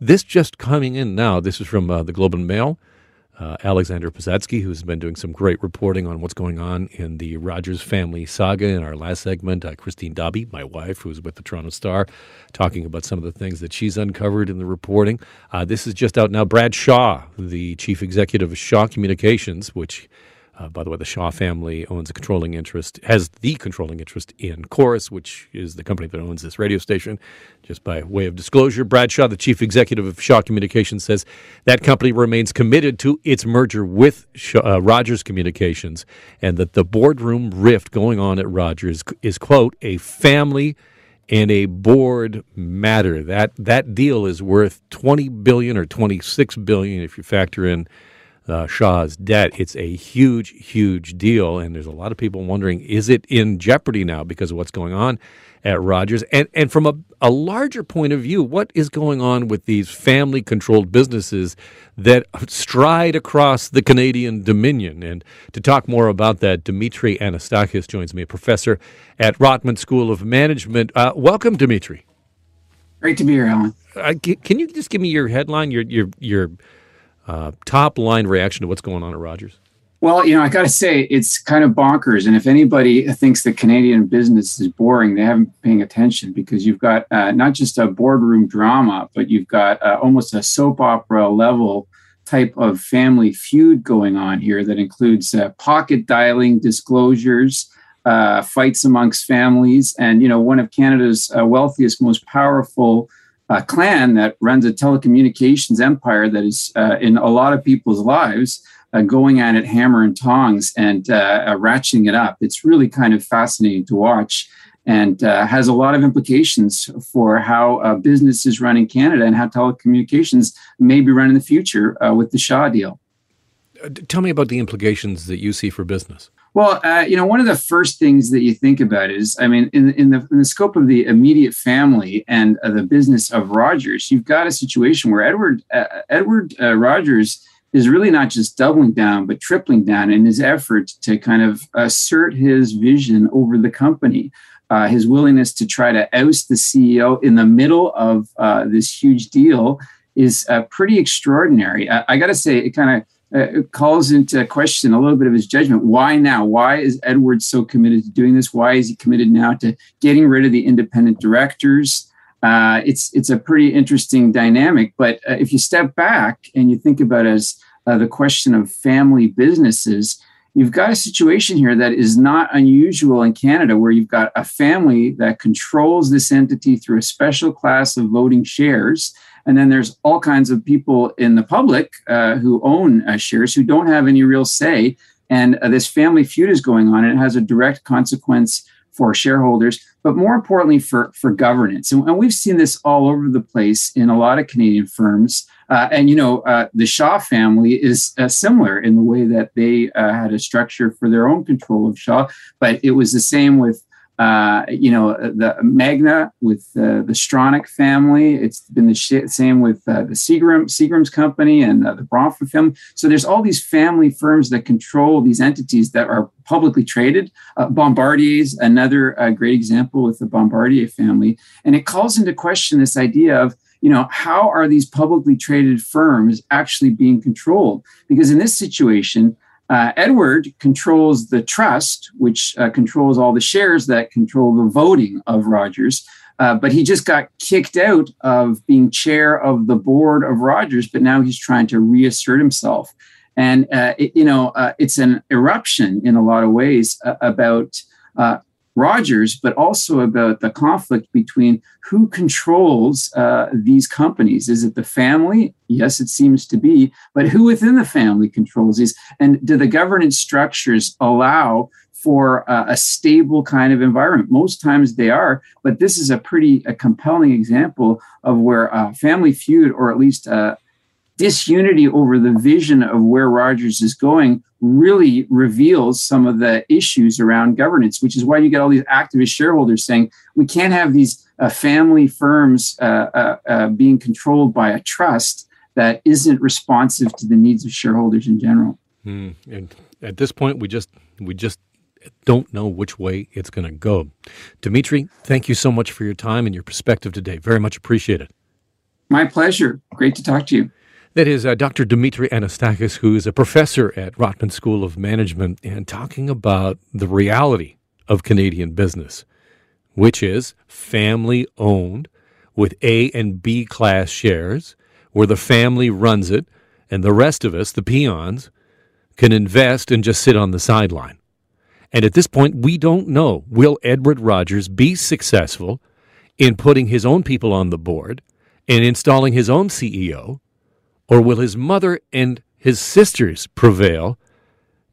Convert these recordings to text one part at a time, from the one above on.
This just coming in now. This is from uh, the Globe and Mail. Uh, Alexandra Posadzki, who's been doing some great reporting on what's going on in the Rogers family saga in our last segment. Uh, Christine Dobby, my wife, who's with the Toronto Star, talking about some of the things that she's uncovered in the reporting. Uh, this is just out now. Brad Shaw, the chief executive of Shaw Communications, which uh, by the way, the Shaw family owns a controlling interest, has the controlling interest in Corus, which is the company that owns this radio station. Just by way of disclosure, Brad Shaw, the chief executive of Shaw Communications, says that company remains committed to its merger with Shaw, uh, Rogers Communications and that the boardroom rift going on at Rogers is, quote, a family and a board matter. That, that deal is worth 20 billion or 26 billion if you factor in uh, Shaw's debt. It's a huge, huge deal, and there's a lot of people wondering: is it in jeopardy now because of what's going on at Rogers? And and from a, a larger point of view, what is going on with these family-controlled businesses that stride across the Canadian Dominion? And to talk more about that, Dimitry Anastakis joins me, a professor at Rotman School of Management. Uh, welcome, Dimitry. Great to be here, Alan. Uh, can you just give me your headline, your your your uh, top line reaction to what's going on at Rogers? Well, you know, I got to say, it's kind of bonkers. And if anybody thinks the Canadian business is boring, they haven't been paying attention because you've got uh, not just a boardroom drama, but you've got uh, almost a soap opera level type of family feud going on here that includes uh, pocket dialing disclosures, uh, fights amongst families, and, you know, one of Canada's uh, wealthiest, most powerful a clan that runs a telecommunications empire that is uh, in a lot of people's lives uh, going at it hammer and tongs and uh, uh ratcheting it up. It's really kind of fascinating to watch and uh, has a lot of implications for how uh, business is run in Canada and how telecommunications may be run in the future with the Shaw deal. Tell me about the implications that you see for business. Well, uh, you know, one of the first things that you think about is, I mean, in, in, the, in the scope of the immediate family and uh, the business of Rogers, you've got a situation where Edward uh, Edward uh, Rogers is really not just doubling down, but tripling down in his effort to kind of assert his vision over the company. Uh, his willingness to try to oust the CEO in the middle of uh, this huge deal is pretty extraordinary. I, I got to say, it kind of uh, calls into question a little bit of his judgment. Why now? Why is Edwards so committed to doing this? Why is he committed now to getting rid of the independent directors? Uh, it's it's a pretty interesting dynamic. But uh, if you step back and you think about as uh, the question of family businesses, you've got a situation here that is not unusual in Canada, where you've got a family that controls this entity through a special class of voting shares and then there's all kinds of people in the public uh, who own uh, shares who don't have any real say. And uh, this family feud is going on, and it has a direct consequence for shareholders, but more importantly for, for governance. And, and we've seen this all over the place in a lot of Canadian firms. Uh, and you know, uh, the Shaw family is uh, similar in the way that they uh, had a structure for their own control of Shaw, but it was the same with uh, you know, the Magna with uh, the Stronach family. It's been the sh- same with uh, the Seagram, Seagram's company and uh, the Bronfman family. So there's all these family firms that control these entities that are publicly traded. Uh, Bombardier another uh, great example with the Bombardier family. And it calls into question this idea of, you know, how are these publicly traded firms actually being controlled? Because in this situation, uh, Edward controls the trust, which uh, controls all the shares that control the voting of Rogers. Uh, but he just got kicked out of being chair of the board of Rogers, but now he's trying to reassert himself. And, uh, it, you know, uh, it's an eruption in a lot of ways uh, about Rogers, but also about the conflict between who controls uh, these companies. Is it the family? Yes, it seems to be. But who within the family controls these? And do the governance structures allow for uh, a stable kind of environment? Most times they are, but this is a pretty a compelling example of where a family feud, or at least uh, disunity over the vision of where Rogers is going really reveals some of the issues around governance, which is why you get all these activist shareholders saying we can't have these uh, family firms uh, uh, uh being controlled by a trust that isn't responsive to the needs of shareholders in general. Mm, and at this point, we just we just don't know which way it's going to go. Dimitry, thank you so much for your time and your perspective today. Very much appreciated. My pleasure. Great to talk to you. That is uh, Dr. Dimitry Anastakis, who is a professor at Rotman School of Management, and talking about the reality of Canadian business, which is family owned with A and B class shares, where the family runs it, and the rest of us, the peons, can invest and just sit on the sideline. And at this point, we don't know will Edward Rogers be successful in putting his own people on the board and installing his own CEO, or will his mother and his sisters prevail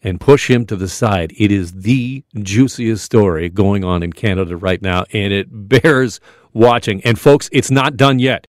and push him to the side? It is the juiciest story going on in Canada right now, and it bears watching. And folks, it's not done yet.